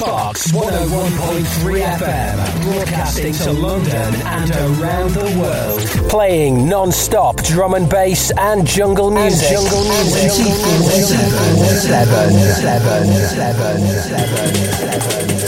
Sparks 101.3 FM, broadcasting to London and around the world. Playing non-stop drum and bass and jungle music. And jungle music. 24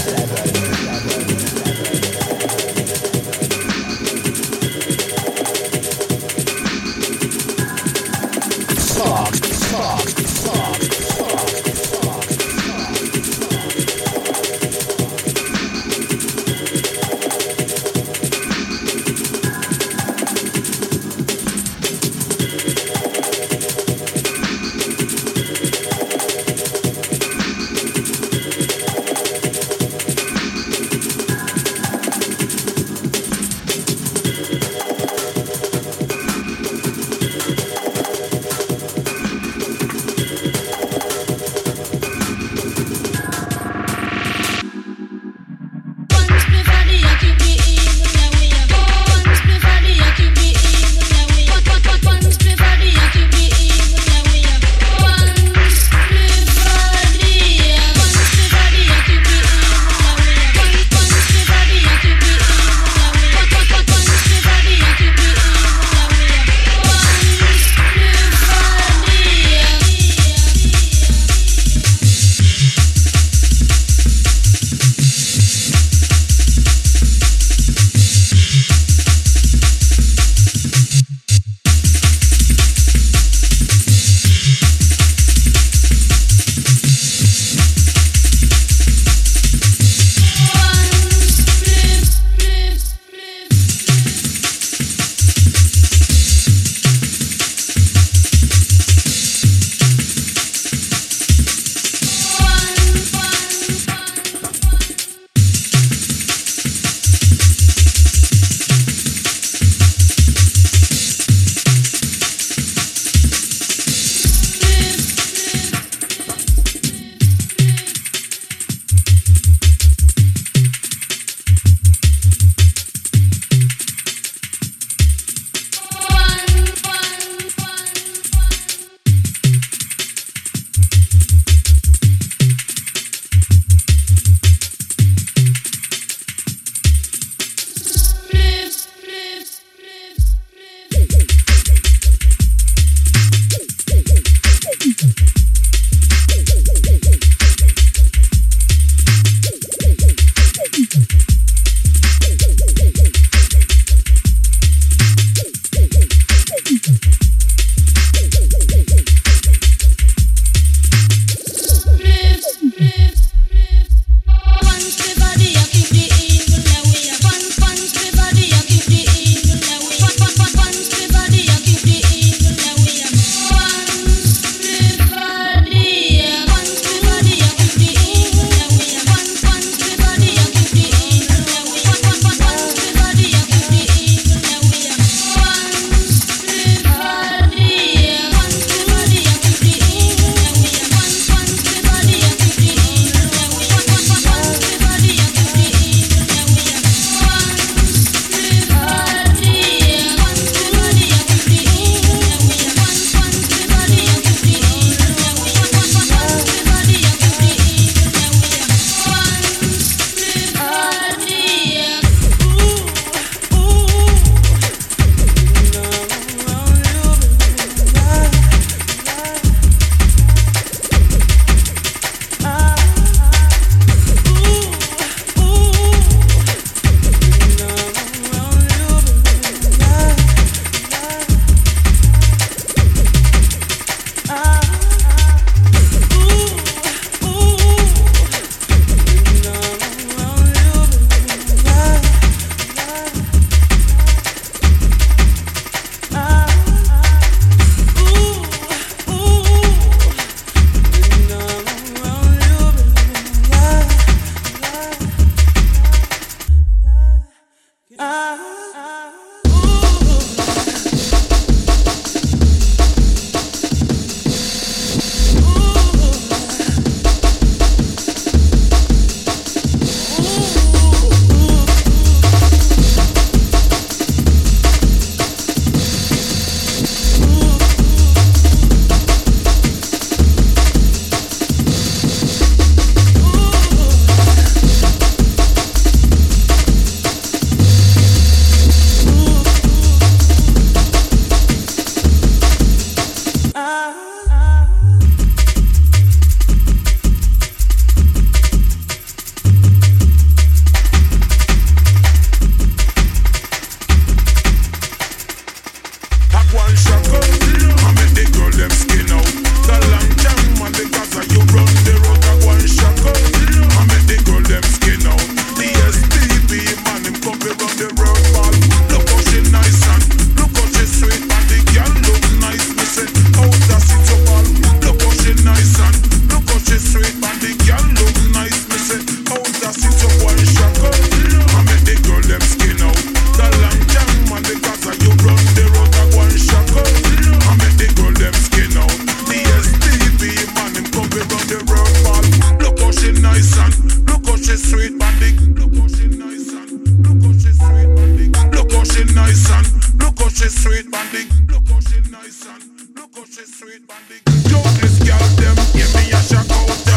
Watch her go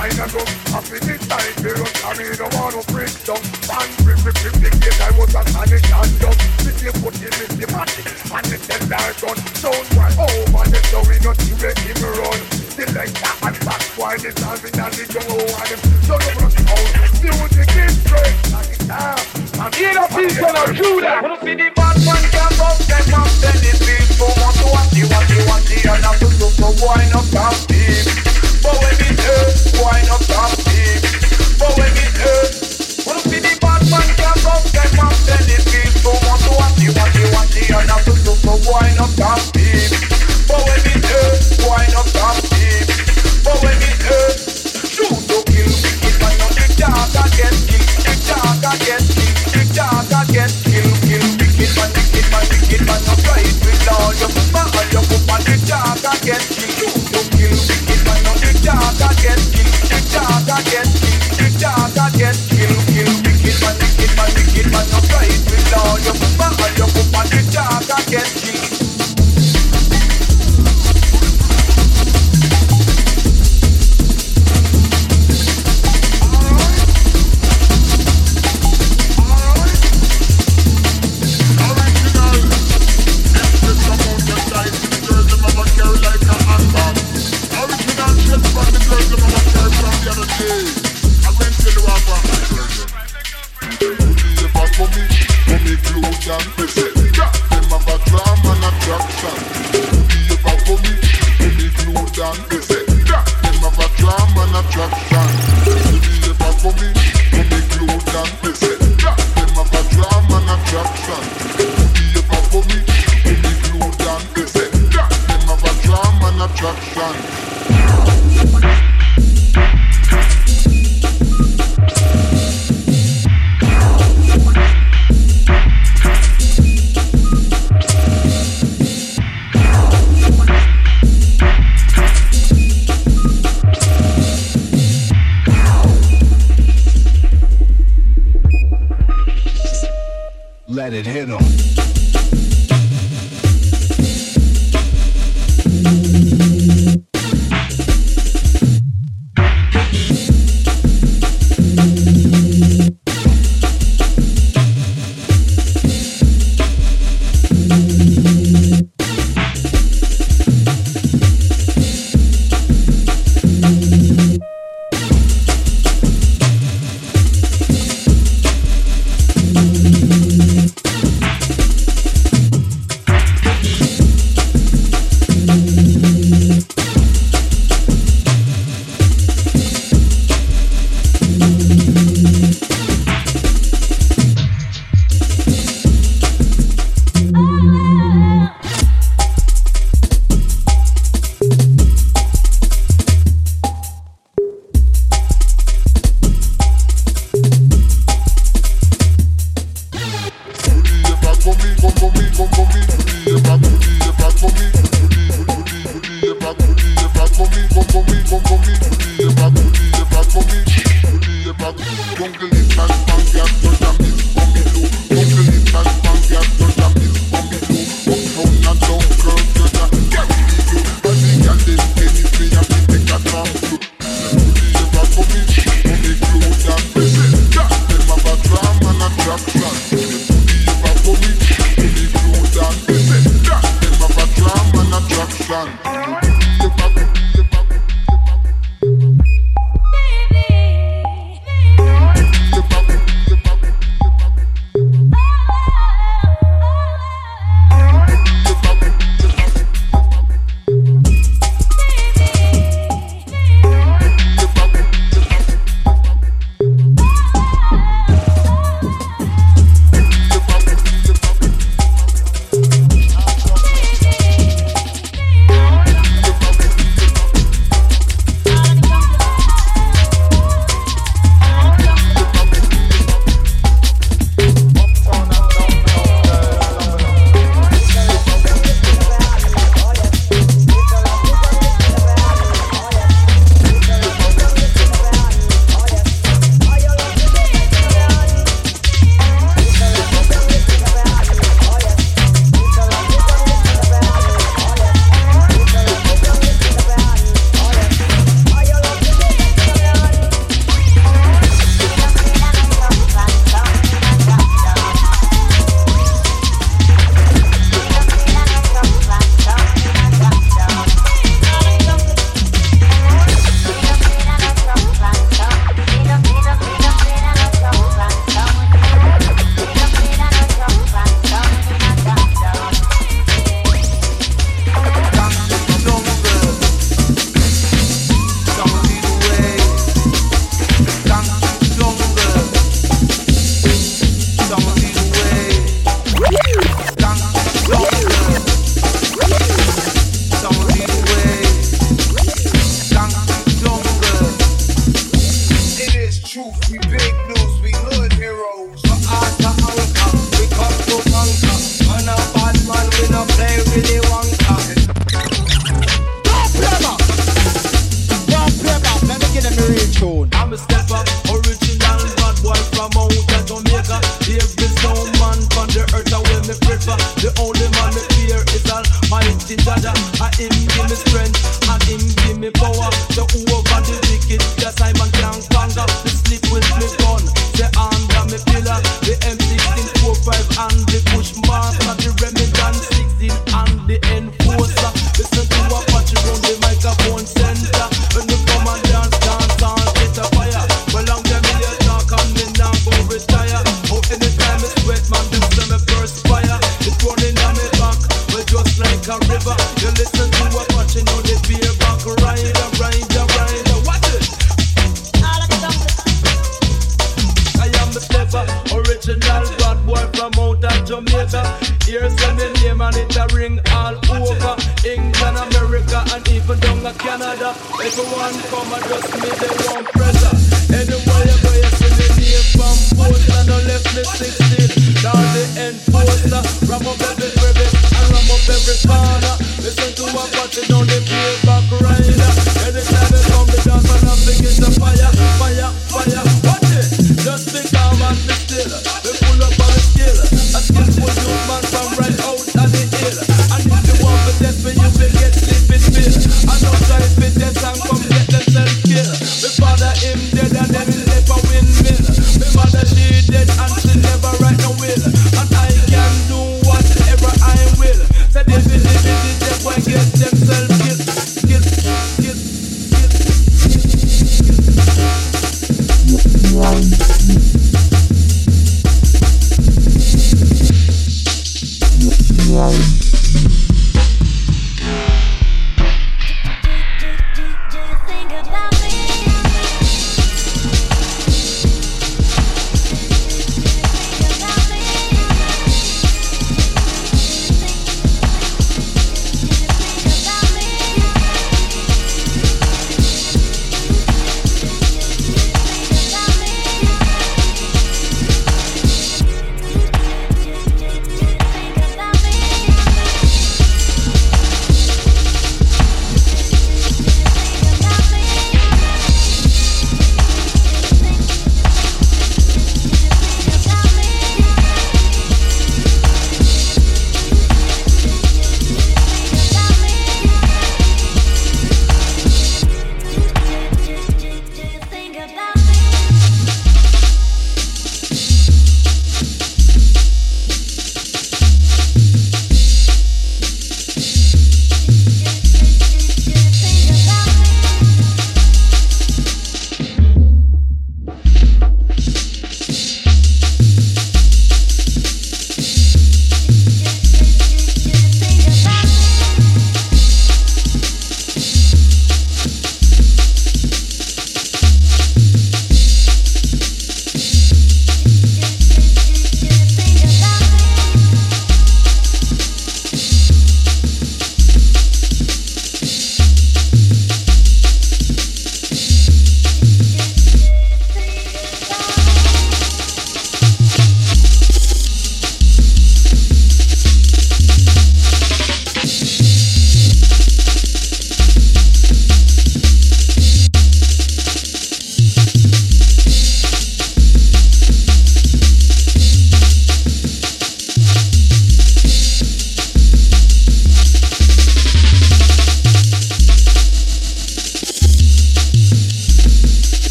I don't know. I feel it tight, they I mean, don't want to break down. And bring me 50 years, I was a panic and dumb. This year put him in the magic, and it's a light gun. Sound why, oh man, it's so we not to let him run. The like are and back, why this has been on the jungle on him. So no rush out, music is straight, like it's time. Hear the people of Judah, put up in the can fix it. And attraction. Booty ever for me, any glue than this it. Got and attraction. Almighty Jaja. I him give me strength,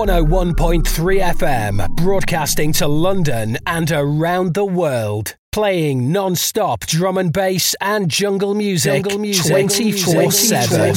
101.3 FM, broadcasting to London and around the world. Playing non stop drum and bass and jungle music 24 7.